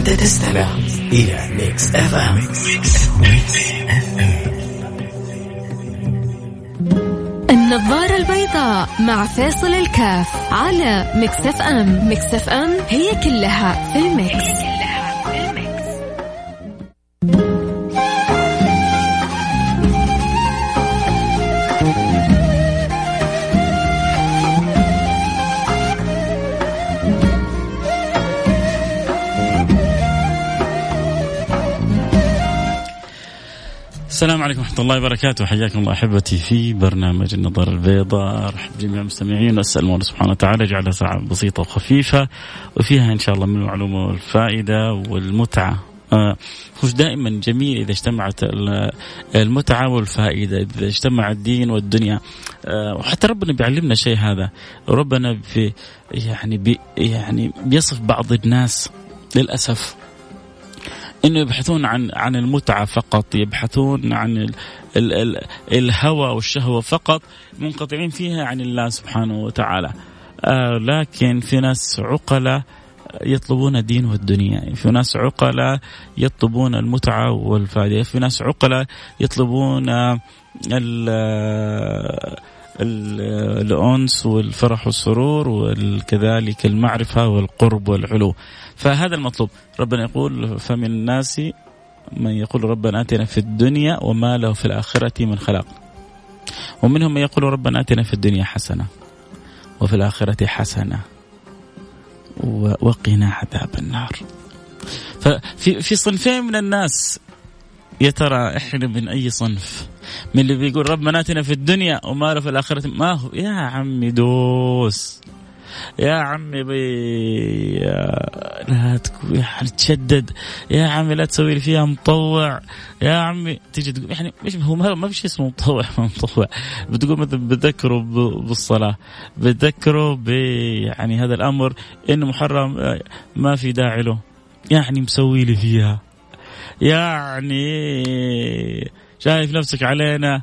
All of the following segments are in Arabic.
أنت تستمع إلى ميكس أف أم النظارة البيضاء مع فاصل الكاف على مكسف أم مكسف أم هي كلها في المكس. السلام عليكم ورحمة الله وبركاته. حياكم الله أحبتي في برنامج النظارة البيضاء. أرحب جميع المستمعين وأسأل الله سبحانه وتعالى يجعلها ساعة بسيطة وخفيفة وفيها إن شاء الله من المعلومة والفائدة والمتعة. آه مش دائما جميل إذا اجتمعت المتعة والفائدة إذا اجتمع الدين والدنيا. آه وحتى ربنا بيعلمنا شيء هذا. ربنا في يعني بي يعني بيصف بعض الناس للأسف. إنه يبحثون عن عن المتعة فقط يبحثون عن ال ال ال الهوى والشهوة فقط منقطعين فيها عن الله سبحانه وتعالى. آه لكن في ناس عقلاء يطلبون الدين والدنيا في ناس عقلاء يطلبون المتعة والفائدة في ناس عقلاء يطلبون ال الأنس والفرح والسرور وكذلك المعرفة والقرب والعلو. فهذا المطلوب. ربنا يقول فمن الناس من يقول ربنا آتنا في الدنيا وما له في الآخرة من خلاق. ومنهم من يقول ربنا آتنا في الدنيا حسنة وفي الآخرة حسنة وقنا عذاب النار. ففي في صنفين من الناس يا ترى إحنا من أي صنف؟ من اللي بيقول ربنا آتنا في الدنيا وما له في الآخرة. ما هو؟ يا عمي دوس. يا عمي بي لا تكون يعني تشدد. يا عمي لا تسوي لي فيها مطوع. يا عمي تيجي تقول يعني مش هو ما في شيء اسمه مطوع مطوع. بتقول مثلا بتذكره بالصلاة. بتذكره ب يعني هذا الأمر إنه محرم ما في داعي له. يعني مسوي لي فيها. يعني شايف نفسك علينا.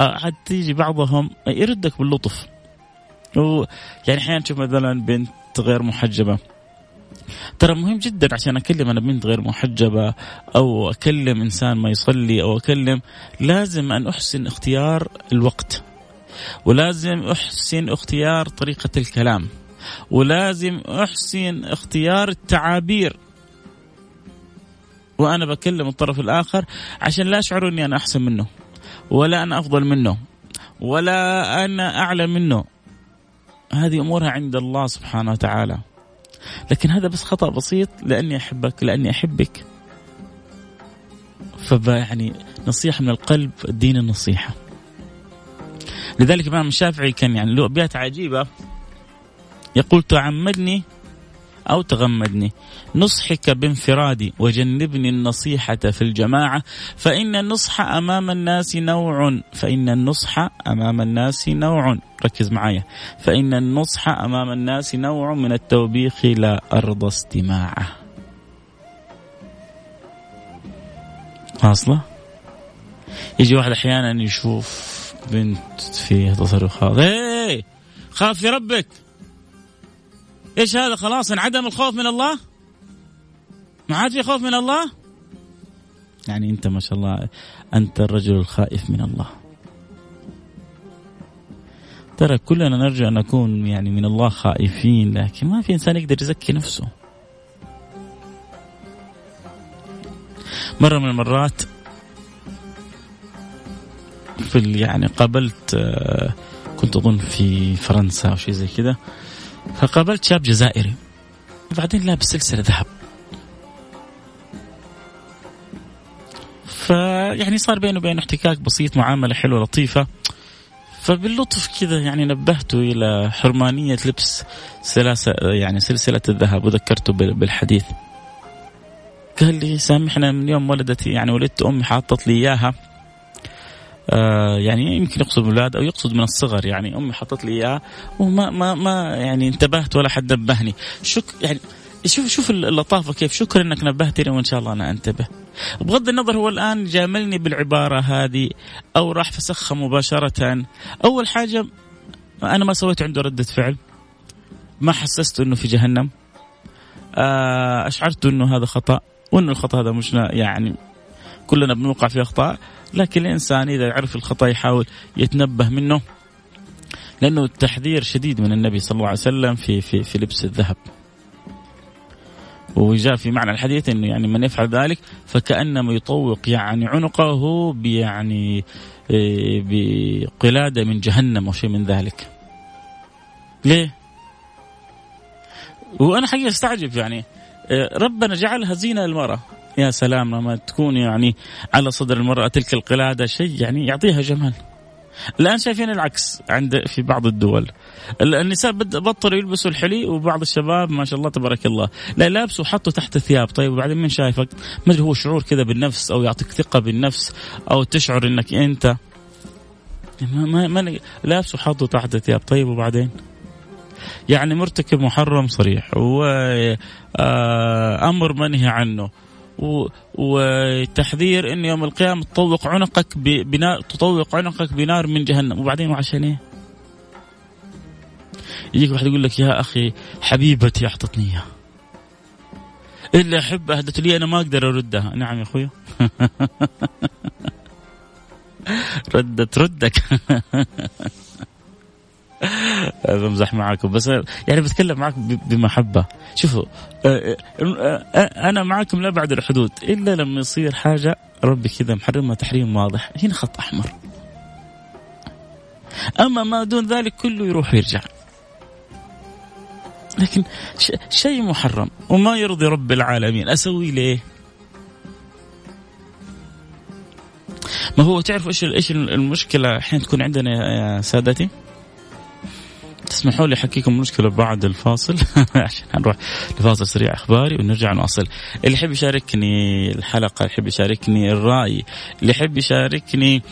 حتى تيجي بعضهم يردك باللطف. يعني أحيانا تشوف مثلا بنت غير محجبة. ترى مهم جدا عشان أكلم أنا بنت غير محجبة أو أكلم إنسان ما يصلي أو أكلم لازم أن أحسن اختيار الوقت ولازم أحسن اختيار طريقة الكلام ولازم أحسن اختيار التعابير. وأنا بكلم الطرف الآخر عشان لا اشعر إني أنا أحسن منه ولا أنا أفضل منه ولا أنا أعلى منه. هذه أمورها عند الله سبحانه وتعالى. لكن هذا بس خطأ بسيط لأني أحبك لأني أحبك. فب يعني نصيحة من القلب الدين النصيحة. لذلك الامام الشافعي كان يعني له أبيات عجيبة. يقول تعمدني أو تغمدني. نصحك بانفرادي وجنبني النصيحة في الجماعة. فإن النصح أمام الناس نوع فإن النصح أمام الناس نوع. ركز معايا. فإن النصح أمام الناس نوع من التوبيخ لا أرضى استماعه. واصلة؟ يجي واحد أحيانا يشوف بنت فيها تصرفات إيه! خاف في ربك! إيش هذا؟ خلاص انعدم الخوف من الله؟ ما عاد في خوف من الله؟ يعني أنت ما شاء الله أنت الرجل الخائف من الله. ترى كلنا نرجو أن نكون يعني من الله خائفين لكن ما في إنسان يقدر يزكي نفسه. مرة من المرات في يعني قابلت آه، كنت أظن في فرنسا أو شيء زي كذا. فقابلت شاب جزائري. وبعدين لابس سلسلة ذهب. فيعني صار بينه وبينه احتكاك بسيط معاملة حلوة لطيفة. فباللطف كذا يعني نبهته إلى حرمانية لبس سلاسة يعني سلسلة الذهب وذكرته بالحديث. قال لي سامحنا من يوم ولدتي يعني ولدت أمي حاطت لي إياها. آه يعني يمكن يقصد الاولاد أو يقصد من الصغر. يعني أمي حطت لي إياه وما ما ما يعني انتبهت ولا حد نبهني. شك يعني شوف شوف اللطافة كيف. شكرا إنك نبهتني وإن شاء الله أنا أنتبه. بغض النظر هو الآن جاملني بالعبارة هذه أو راح فسخها مباشرة. أول حاجة أنا ما سويت عنده ردة فعل. ما حسست إنه في جهنم. آه، أشعرت إنه هذا خطأ وإنه الخطأ هذا مش يعني كلنا بنوقع في أخطاء. لكن الإنسان إذا يعرف الخطأ يحاول يتنبه منه لأنه التحذير شديد من النبي صلى الله عليه وسلم في في في لبس الذهب. وجاء في معنى الحديث إنه يعني من يفعل ذلك فكأنما يطوق يعني عنقه يعني بقلادة من جهنم أو شيء من ذلك. ليه؟ وأنا حقيقة أستعجب يعني آه، ربنا جعلها زينة للمرأة يا سلام لما تكون يعني على صدر المرأة تلك القلادة شيء يعني يعطيها جمال. الآن شايفين العكس عند في بعض الدول. النساء بطلوا يلبسوا الحلي وبعض الشباب ما شاء الله تبارك الله. لا لابسوا وحطوا تحت الثياب. طيب وبعدين من شايفك؟ ما هو شعور كذا بالنفس أو يعطيك ثقة بالنفس أو تشعر إنك أنت ما ما لابس وحطوا تحت الثياب. طيب وبعدين؟ يعني مرتكب محرم صريح وامر آه، منهي عنه. وتحذير إن يوم القيامة تطوق عنقك بنار تطوق عنقك بنار من جهنم. وبعدين وعشان إيه؟ يجيك واحد يقول لك يا أخي حبيبتي أعطتني إياها. اللي أحب أهدت لي أنا ما أقدر أردها. نعم يا اخويا ردت ردك. بمزح معاكم. بس يعني بتكلم معك بمحبة. شوفوا آه، آه، آه، أنا معكم لا بعد الحدود إلا لما يصير حاجة ربي كذا محرمها تحريم واضح. هنا خط أحمر. أما ما دون ذلك كله يروح ويرجع. لكن شيء محرم وما يرضي رب العالمين. أسوي ليه؟ ما هو تعرف إيش إيش المشكلة الحين تكون عندنا يا سادتي؟ تسمحوا لي أحكيكم مشكلة بعد الفاصل عشان نروح لفاصل سريع إخباري ونرجع نواصل. اللي يحب يشاركني الحلقة اللي يحب يشاركني الرأي اللي يحب يشاركني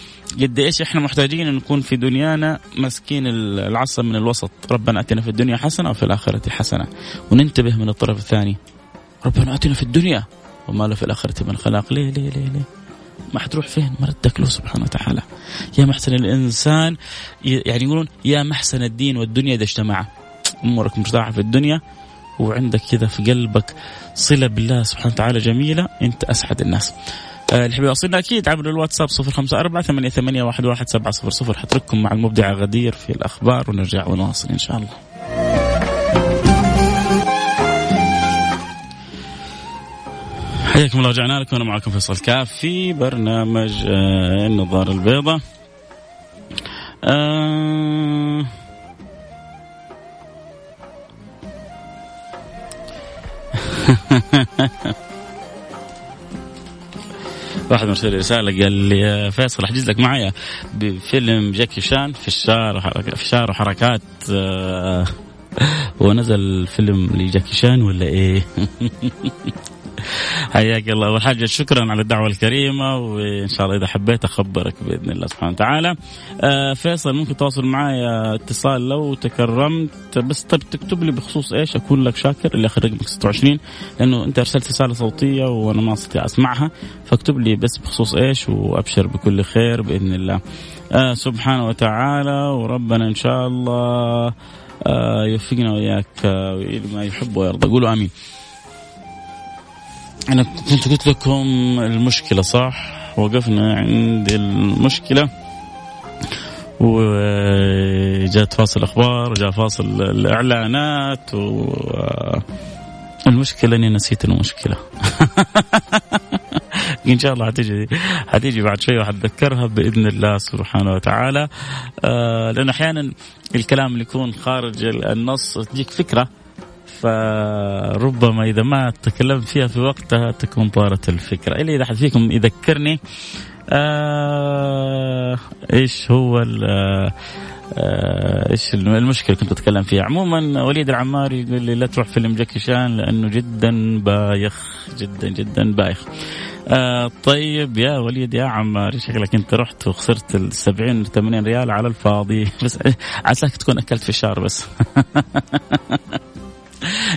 قد إيش إحنا محتاجين نكون في دنيانا ماسكين العصا من الوسط. ربنا اتنا في الدنيا حسنة وفي الآخرة حسنة. وننتبه من الطرف الثاني. ربنا اتنا في الدنيا وما له في الآخرة من خلاق. ليه ليه ليه ليه؟ ما حتروح فين؟ مردك له سبحانه وتعالى. يا محسن الإنسان يعني يقولون يا محسن الدين والدنيا إذا اجتمعا. أمورك مرتاحة في الدنيا وعندك كذا في قلبك صلة بالله سبحانه وتعالى جميلة أنت أسعد الناس. آه، اللي حبي يوصلنا أكيد عبر الواتساب 054 ثمانية ثمانية واحد واحد سبعة صفر صفر. حترككم مع المبدع غدير في الأخبار ونرجع ونواصل إن شاء الله. حياكم الله رجعنا لكم. أنا معكم فيصل كاف في برنامج آه، النظاره البيضاء آه. واحد مرسل رسالة قال لي يا فيصل أحجز لك معايا بفيلم جاكي شان في الشارع في الشارع وحركات آه ونزل فيلم لجاكي شان ولا إيه؟ حياك الله أول حاجة شكرا على الدعوة الكريمة وإن شاء الله إذا حبيت أخبرك بإذن الله سبحانه وتعالى. آه فيصل ممكن تواصل معي اتصال لو تكرمت بس طيب تكتب لي بخصوص إيش أكون لك شاكر اللي آخر رقمك 26 لأنه أنت أرسلت رسالة صوتية وأنا ما أستطيع أسمعها فاكتب لي بس بخصوص إيش وأبشر بكل خير بإذن الله. آه سبحانه وتعالى وربنا إن شاء الله آه يوفقنا وإياك آه ما يحب ويرضى قولوا آمين. أنا كنت قلت لكم المشكلة صح؟ وقفنا عند المشكلة. وجاءت فاصل أخبار وجاء فاصل الإعلانات و المشكلة أني نسيت المشكلة. إن شاء الله حتيجي حتيجي بعد شوي وحتذكرها بإذن الله سبحانه وتعالى. آه لأنه أحيانا الكلام اللي يكون خارج النص تجيك فكرة. فربما إذا ما تكلمت فيها في وقتها تكون طارت الفكرة. الا إذا حد فيكم يذكرني آه إيش هو آه إيش المشكلة كنت اتكلم فيها. عموما وليد العماري يقول لي لا تروح فيلم جاكي شان لأنه جدا بايخ جدا جدا بايخ. آه طيب يا وليد يا عماري شكلك أنت رحت وخسرت ال 70 80 ريال على الفاضي. بس عساك تكون أكلت فشار بس.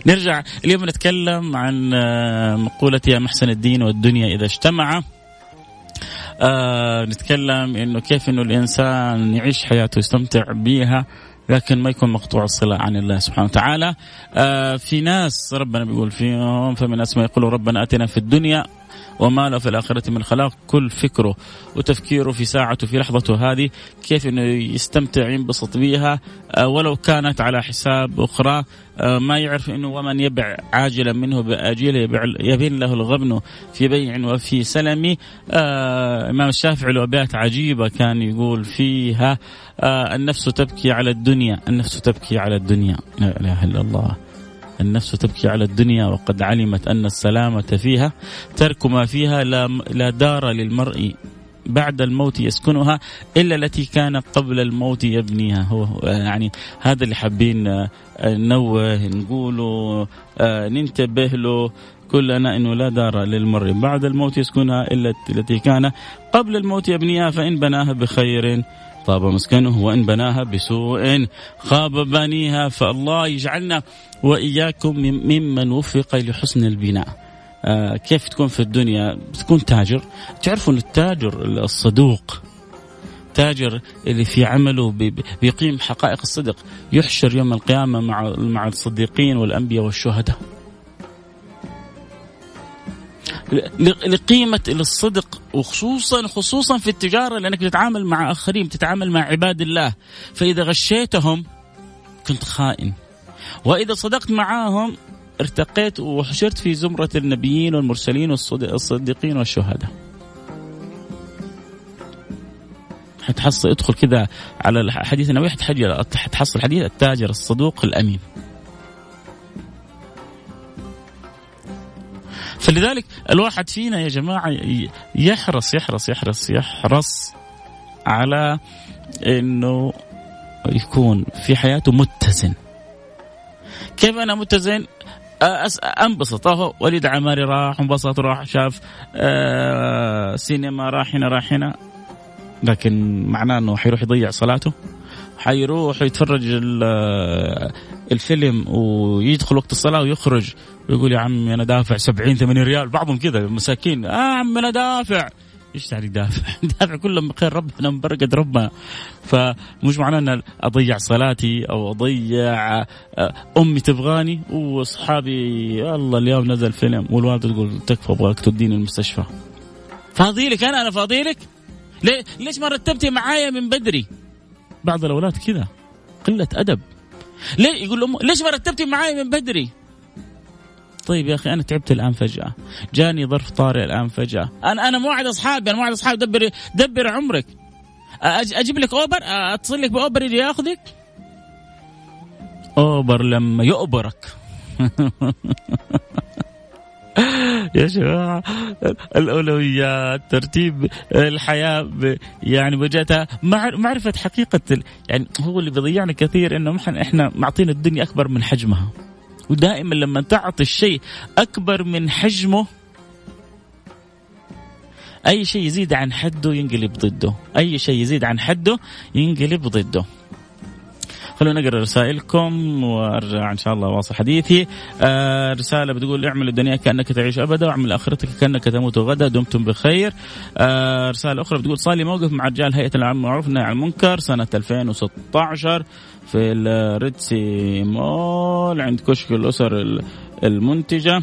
نرجع اليوم نتكلم عن آه، مقولة يا محسن الدين والدنيا إذا اجتمع. آه نتكلم إنه كيف إنه الإنسان يعيش حياته يستمتع بها لكن ما يكون مقطوع الصلة عن الله سبحانه وتعالى. آه في ناس ربنا بيقول فيهم فمن الناس ما يقولوا ربنا أتنا في الدنيا وما له في الآخرة من خلاق. كل فكره وتفكيره في ساعته في لحظته هذه كيف أنه يستمتع ينبسط بها آه، ولو كانت على حساب أخرى آه، ما يعرف أنه ومن يبع عاجلا منه بآجيله يبين له الغبن في بيع وفي سلم. آه إمام الشافعي له أبيات عجيبة كان يقول فيها النفس تبكي على الدنيا النفس تبكي على الدنيا. لا إله إلا الله. النفس تبكي على الدنيا وقد علمت أن السلامة فيها ترك ما فيها لا, لا دار للمرء بعد الموت يسكنها إلا التي كان قبل الموت يبنيها. هو يعني هذا اللي حابين آه، ننوه نقوله آه، ننتبه له كلنا إنه لا دار للمرء بعد الموت يسكنها إلا التي كان قبل الموت يبنيها فإن بناها بخير. طاب مسكنه وإن بناها بسوء خاب بانيها فالله يجعلنا وإياكم ممن وفق لحسن البناء. آه كيف تكون في الدنيا؟ تكون تاجر. تعرفوا أن التاجر الصدوق؟ تاجر اللي في عمله بيقيم حقائق الصدق. يحشر يوم القيامة مع مع الصديقين والأنبياء والشهداء. لقيمة الصدق وخصوصا خصوصا في التجارة لأنك تتعامل مع آخرين تتعامل مع عباد الله. فإذا غشيتهم كنت خائن. وإذا صدقت معاهم ارتقيت وحشرت في زمرة النبيين والمرسلين والصديقين والشهداء. حتحصل ادخل كذا على الحديث النبوي حتحصل حديث التاجر الصدوق الأمين. فلذلك الواحد فينا يا جماعة يحرص يحرص يحرص يحرص على إنه يكون في حياته متزن. كيف أنا متزن؟ أنبسط. أهو وليد عماري راح انبسط راح شاف آه سينما راح هنا راح هنا. لكن معناه إنه حيروح يضيع صلاته؟ حيروح يتفرج الفيلم ويدخل وقت الصلاة ويخرج ويقول يا عمي أنا دافع 70 80 ريال. بعضهم كذا مساكين. آه عم أنا دافع. إيش يعني دافع؟ دافع كله خير ربنا مبرقد ربنا. فمش معناه إن أضيع صلاتي أو أضيع آه، أمي تبغاني. وأصحابي الله اليوم نزل فيلم. والوالده تقول تكفى أبغاك توديني المستشفى. فاضيلك أنا؟ أنا فاضيلك؟ ليه ليش ما رتبتي معايا من بدري؟ بعض الأولاد كذا قلة أدب. ليه؟ يقول لهم ليش ما رتبتي معايا من بدري؟ طيب يا أخي أنا تعبت الآن فجأة. جاني ظرف طارئ الآن فجأة. أنا أنا موعد أصحابي أنا موعد أصحابي. دبر دبر عمرك. أجيب لك أوبر؟ أتصل لك بأوبر يجي ياخذك؟ أوبر لما يؤبرك. يا جماعة الأولويات ترتيب الحياة يعني وجهتها معرفة حقيقة يعني هو اللي بيضيعنا كثير إنه إحنا معطين الدنيا أكبر من حجمها. ودائما لما تعطي الشيء أكبر من حجمه أي شيء يزيد عن حده ينقلب ضده. أي شيء يزيد عن حده ينقلب ضده. خلونا نقرأ رسائلكم وأرجع إن شاء الله واصل حديثي. آه رسالة بتقول اعمل الدنيا كأنك تعيش أبدا واعمل آخرتك كأنك تموت غدا دمتم بخير. آه رسالة أخرى بتقول صار لي موقف مع رجال هيئة العام معروف والنهي عن المنكر سنة 2016 في الريتسي مول عند كشك الأسر المنتجة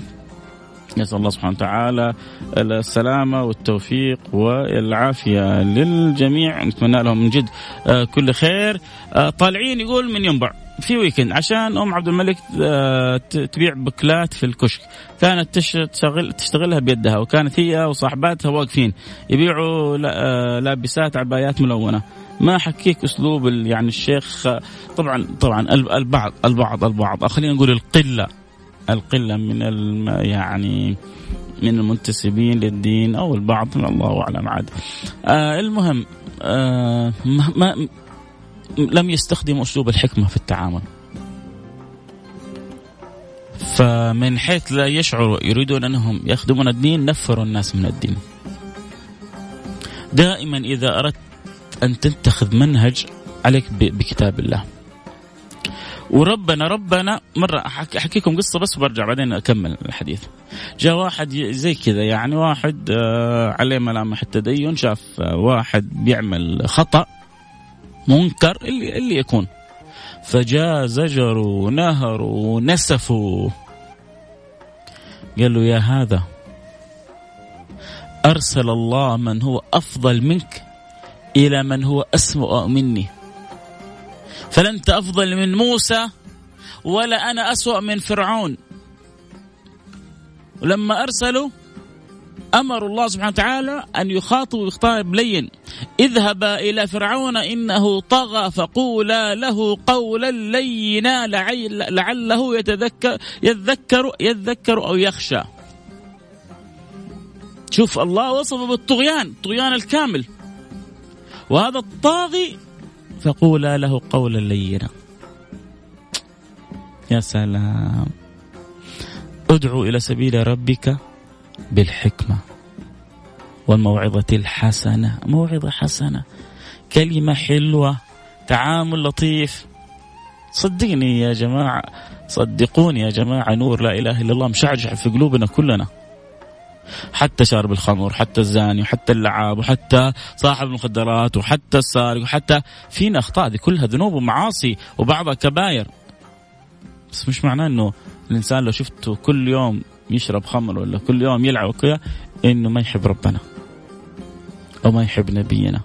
نسأل الله سبحانه وتعالى السلامة والتوفيق والعافية للجميع. نتمنى لهم من جد آه، كل خير. آه، طالعين يقول من ينبع في ويكند عشان أم عبد الملك آه، تبيع بكلات في الكشك. كانت تشتغل تشتغلها بيدها وكانت هي وصاحباتها واقفين يبيعوا لابسات عبايات ملونة. ما حكيك أسلوب يعني الشيخ طبعا طبعا البعض البعض البعض. خلينا نقول القلة. القلة من الم يعني من المنتسبين للدين أو البعض الله أعلم عاد. آه المهم آه ما, ما لم يستخدموا أسلوب الحكمة في التعامل. فمن حيث لا يشعروا يريدون أنهم يخدمون الدين نفروا الناس من الدين. دائما إذا أردت أن تتخذ منهج عليك بكتاب الله. وربنا ربنا مرة أحكيكم قصة بس وبرجع بعدين أكمل الحديث. جاء واحد زي كذا يعني واحد آه، عليه ملامح التدين شاف آه، واحد بيعمل خطأ منكر اللي, اللي يكون. فجاء زجروا نهروا نسفوا قال له يا هذا أرسل الله من هو أفضل منك إلى من هو أسوأ مني. فلا أنت أفضل من موسى ولا أنا أسوأ من فرعون. ولما أرسلوا أمروا الله سبحانه وتعالى أن يخاطبوا بخطاب لين اذهبا إلى فرعون إنه طغى فقولا له قولا لينا لعله يتذكر يذكر يذكر أو يخشى. شوف الله وصفه بالطغيان الطغيان الكامل. وهذا الطاغي فقولا له قولا لينا. يا سلام. ادعو إلى سبيل ربك بالحكمة والموعظة الحسنة. موعظة حسنة. كلمة حلوة. تعامل لطيف. صدقني يا جماعة. صدقوني يا جماعة. نور لا إله إلا الله. مشعشع في قلوبنا كلنا. حتى شارب الخمر حتى الزاني وحتى اللعاب وحتى صاحب المخدرات وحتى السارق وحتى فينا أخطاء دي كلها ذنوب ومعاصي وبعضها كباير. بس مش معناه إنه الإنسان لو شفته كل يوم يشرب خمر ولا كل يوم يلعب وكذا إنه ما يحب ربنا. أو ما يحب نبينا.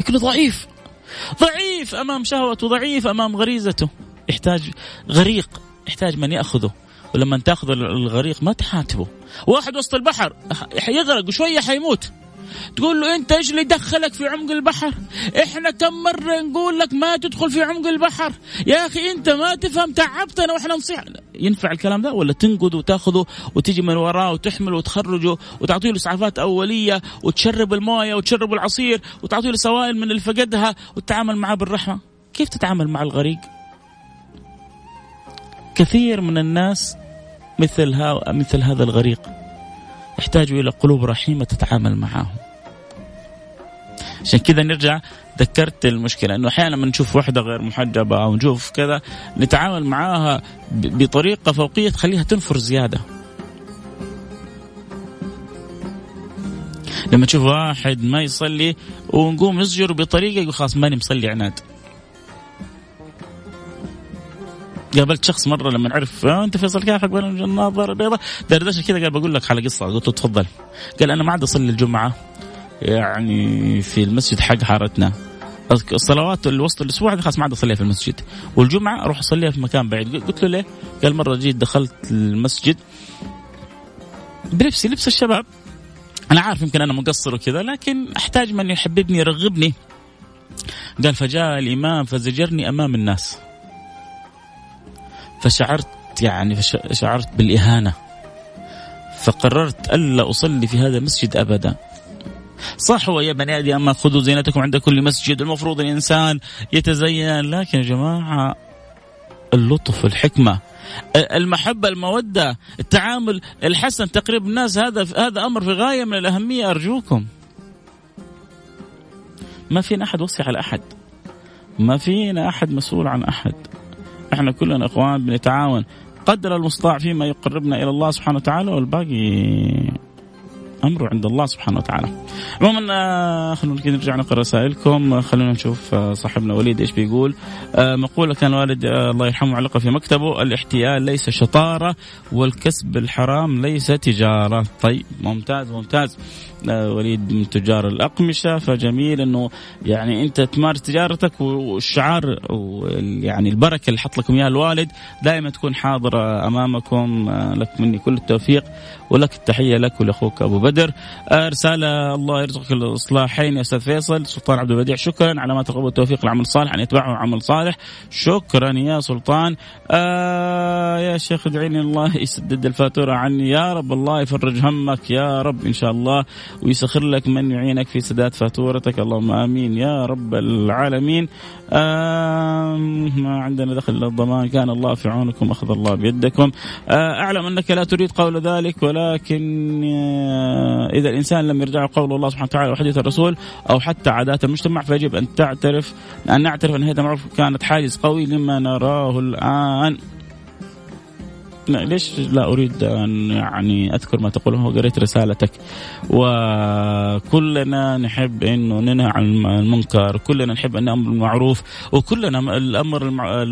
لكنه ضعيف. ضعيف أمام شهوته ضعيف أمام غريزته. يحتاج غريق يحتاج من يأخذه. ولما تاخذ الغريق ما تحاتبه واحد وسط البحر حيغرق وشويه حيموت. تقول له أنت إيش اللي دخلك في عمق البحر؟ إحنا كم مرة نقول لك ما تدخل في عمق البحر؟ يا أخي أنت ما تفهم تعبتنا وإحنا نصيح. ينفع الكلام ده ولا تنقذ وتاخذه وتجي من وراه وتحمله وتخرجه وتعطيه له اسعافات أولية وتشرب الموية وتشرب العصير وتعطيه له سوائل من اللي فقدها وتتعامل معاه بالرحمة؟ كيف تتعامل مع الغريق؟ كثير من الناس مثل ها مثل هذا الغريق يحتاجوا إلى قلوب رحيمة تتعامل معهم. عشان كذا نرجع ذكرت المشكلة إنه أحيانا لما نشوف واحدة غير محجبة أو نشوف كذا نتعامل معاها بطريقة فوقية تخليها تنفر زيادة. لما تشوف واحد ما يصلي ونقوم نزجر بطريقة يقول خلاص ماني مصلي عناد. قابلت شخص مرة لما عرف آه أنت فيصل كيفك بين الناظر. البيضاء دردشه كذا قال بقول لك على قصة. قلت له تفضل. قال أنا ما عاد أصلي الجمعة. يعني في المسجد حق حارتنا الصلوات اللي وسط الأسبوع خلاص ما عاد أصليها في المسجد. والجمعة أروح أصليها في مكان بعيد. قلت له ليه؟ قال مرة جيت دخلت المسجد بلبسي لبس الشباب. أنا عارف يمكن أنا مقصر وكذا لكن أحتاج من يحببني يرغبني. قال فجاء الإمام فزجرني أمام الناس. فشعرت يعني شعرت بالإهانة. فقررت ألا أصلي في هذا المسجد أبدا. صح هو يا بني آدم أما خذوا زينتكم عند كل مسجد المفروض الإنسان يتزين. لكن يا جماعة اللطف والحكمة المحبة المودة التعامل الحسن تقريب الناس هذا هذا أمر في غاية من الأهمية أرجوكم. ما فينا أحد وصي على أحد. ما فينا أحد مسؤول عن أحد. إحنا كلنا إخوان بنتعاون قدر المستطاع فيما يقربنا إلى الله سبحانه وتعالى والباقي أمره عند الله سبحانه وتعالى. عموما آه، خلونا كده نرجع نقرأ رسائلكم خلونا نشوف آه، صاحبنا وليد إيش بيقول. آه، مقولة كان والد الله يرحمه علقة في مكتبه الاحتيال ليس شطارة والكسب الحرام ليس تجارة. طيب ممتاز ممتاز. وليد من تجار الأقمشة. فجميل أنه يعني أنت تمارس تجارتك والشعار يعني البركة اللي حط لكم إياها الوالد دائما تكون حاضرة أمامكم. لك مني كل التوفيق ولك التحية لك ولأخوك أبو بدر. رسالة الله يرزقك الإصلاحين يا أستاذ فيصل. سلطان عبد البديع شكرا على ما تقبل التوفيق العمل الصالح أن يتبعه عمل صالح. شكرا يا سلطان. آه يا شيخ ادعيني الله يسدد الفاتورة عني. يا رب الله يفرج همك. يا رب إن شاء الله. ويسخر لك من يعينك في سداد فاتورتك. اللهم آمين. يا رب العالمين. ما عندنا دخل إلا الضمان. كان الله في عونكم أخذ الله بيدكم. آه، أعلم أنك لا تريد قول ذلك ولكن آه، إذا الإنسان لم يرجع قول الله سبحانه وتعالى وحديث الرسول أو حتى عادات المجتمع فيجب أن تعترف أن نعترف أن هذا المعروف كانت حاجز قوي لما نراه الآن. ليش لا أريد أن يعني أذكر ما تقوله؟ وقريت رسالتك. وكلنا نحب انه ننهى عن المنكر كلنا نحب إن نامر بالمعروف وكلنا الأمر المع...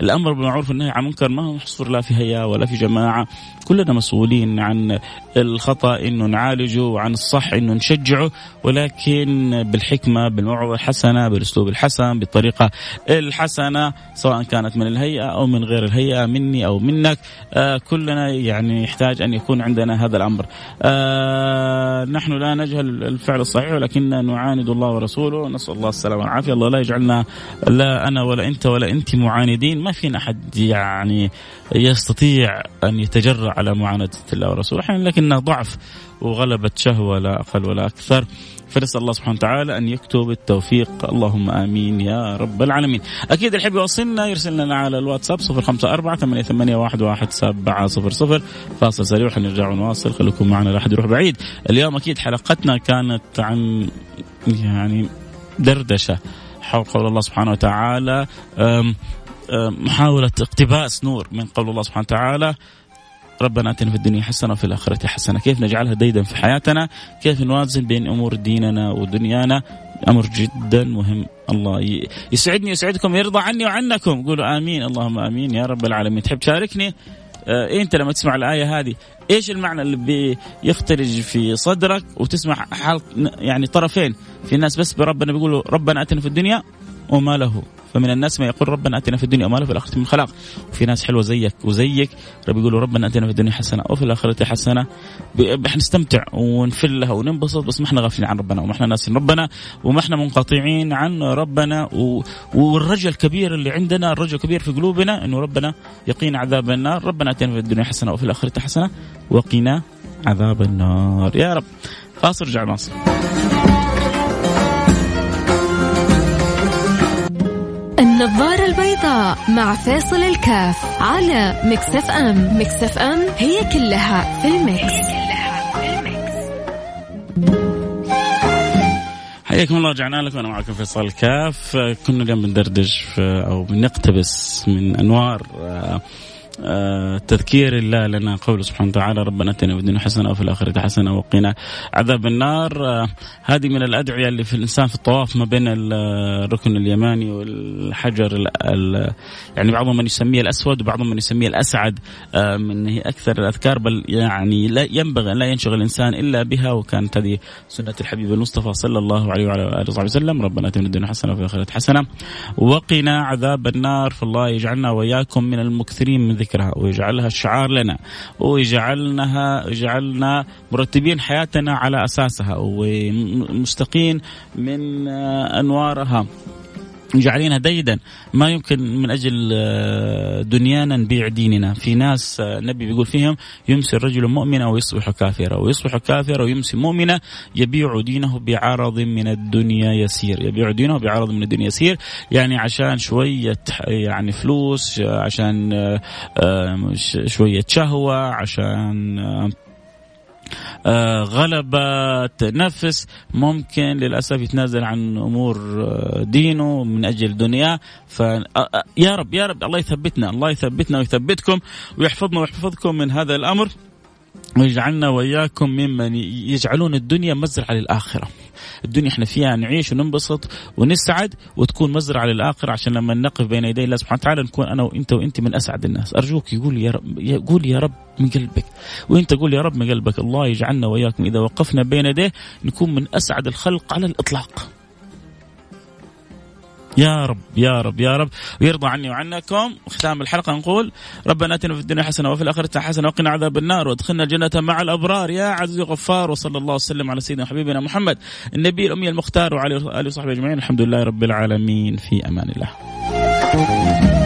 الأمر بالمعروف والنهي عن المنكر ما هو محصور لا في هيئه ولا في جماعة. كلنا مسؤولين عن الخطأ انه نعالجه وعن الصح انه نشجعه ولكن بالحكمة بالموعظه الحسنة بالأسلوب الحسن بالطريقة الحسنة سواء كانت من الهيئة أو من غير الهيئة مني أو منك. آه كلنا يعني يحتاج أن يكون عندنا هذا الأمر. آه نحن لا نجهل الفعل الصحيح ولكننا نعاند الله ورسوله. نسأل الله السلامة والعافية. الله لا يجعلنا لا أنا ولا أنت ولا أنت معاندين. ما فينا أحد يعني يستطيع أن يتجرأ على معاندة الله ورسوله. أحيانا لكنها ضعف وغلبة شهوة لا أقل ولا أكثر. فنسأل الله سبحانه وتعالى أن يكتب التوفيق. اللهم آمين يا رب العالمين. أكيد الحب يوصلنا يرسل لنا على الواتساب صفر خمسة أربعة ثمانية, ثمانية واحد, واحد سبعة صفر صفر. فاصل سريع وحنرجع ونواصل. خليكم معنا لا أحد يروح بعيد. اليوم أكيد حلقتنا كانت عن يعني دردشة حول قول الله سبحانه وتعالى محاولة اقتباس نور من قول الله سبحانه وتعالى. ربنا أتنا في الدنيا حسنة وفي الآخرة حسنة، كيف نجعلها ديدا في حياتنا؟ كيف نوازن بين أمور ديننا ودنيانا؟ أمر جدا مهم، الله يسعدني يسعدكم يرضى عني وعنكم، قولوا آمين اللهم آمين يا رب العالمين، تحب تشاركني؟ آه أنت لما تسمع الآية هذه إيش المعنى اللي بيخترج في صدرك وتسمع حال يعني طرفين في ناس بس بربنا بيقولوا ربنا أتنا في الدنيا وما له فمن الناس ما يقول ربنا آتنا في الدنيا وما له في الآخرة من خلاق. وفي ناس حلوة زيك وزيك رب يقولوا ربنا آتنا في الدنيا حسنة وفي الآخرة حسنة. حنستمتع ونفلها وننبسط بس ما إحنا غافلين عن ربنا وما إحنا ناسين ربنا وما إحنا منقطعين عن ربنا. و... والرجل الكبير اللي عندنا الرجل الكبير في قلوبنا إنه ربنا يقينا عذاب النار. ربنا آتنا في الدنيا حسنة وفي الآخرة حسنة وقنا عذاب النار. يا رب. فاصل رجع ناصر النظارة البيضاء مع فاصل الكاف على مكسف أم مكسف أم هي كلها في المكس, حياكم الله رجعنا لكم. أنا معكم فيصل الكاف. كنا اليوم بندردش أو بنقتبس من أنوار آه، تذكير الله لنا قوله سبحانه وتعالى ربنا اتنا في الدنيا حسنة وفي الآخرة حسنة وقنا عذاب النار. آه، هذه من الأدعية اللي في الإنسان في الطواف ما بين الركن اليماني والحجر ال ال يعني بعضهم من يسميه الأسود وبعضهم من يسميه الأسعد آه، من هي أكثر الأذكار بل يعني لا ينبغي أن لا ينشغل الإنسان إلا بها وكانت هذه سنة الحبيب المصطفى صلى الله عليه وعلى آله وصحبه وسلم. ربنا اتنا في الدنيا حسنة وفي الآخرة حسنة وقنا عذاب النار. فالله يجعلنا وإياكم من المكثرين من ذكر ذكرها ويجعلها شعار لنا ويجعلنها يجعلنا مرتبين حياتنا على أساسها ومستقين من أنوارها. جعلينها ديدا ما يمكن من أجل آه، دنيانا نبيع ديننا. في ناس النبي آه، بيقول فيهم يمسي الرجل مؤمنا ويصبح كافرا ويصبح كافرا ويمسي مؤمنا يبيع دينه بعرض من الدنيا يسير. يبيع دينه بعرض من الدنيا يسير. يعني عشان شوية يعني فلوس عشان آه، شوية شهوة عشان غلبة نفس ممكن للأسف يتنازل عن أمور آه، دينه من أجل دنياه فيا آه، رب يا رب الله يثبتنا الله يثبتنا ويثبتكم ويحفظنا ويحفظكم من هذا الأمر ويجعلنا وإياكم ممن يجعلون الدنيا مزرعة للآخرة. الدنيا إحنا فيها نعيش وننبسط ونسعد وتكون مزرعة للآخرة عشان لما نقف بين يدي الله سبحانه وتعالى نكون أنا وإنت وإنت من أسعد الناس، أرجوك يقول يا رب قول يا رب من قلبك، وإنت قول يا رب من قلبك، الله يجعلنا وإياكم إذا وقفنا بين يديه نكون من أسعد الخلق على الإطلاق. يا رب يا رب يا رب. ويرضى عني وعنكم. ختام الحلقة نقول ربنا آتنا في الدنيا حسنة وفي الآخرة حسنة وقنا عذاب النار وادخلنا الجنة مع الأبرار. يا عزيز غفار وصلى الله وسلم على سيدنا حبيبنا محمد النبي الأمي المختار وعلى آله وصحبه أجمعين. الحمد لله رب العالمين. في أمان الله.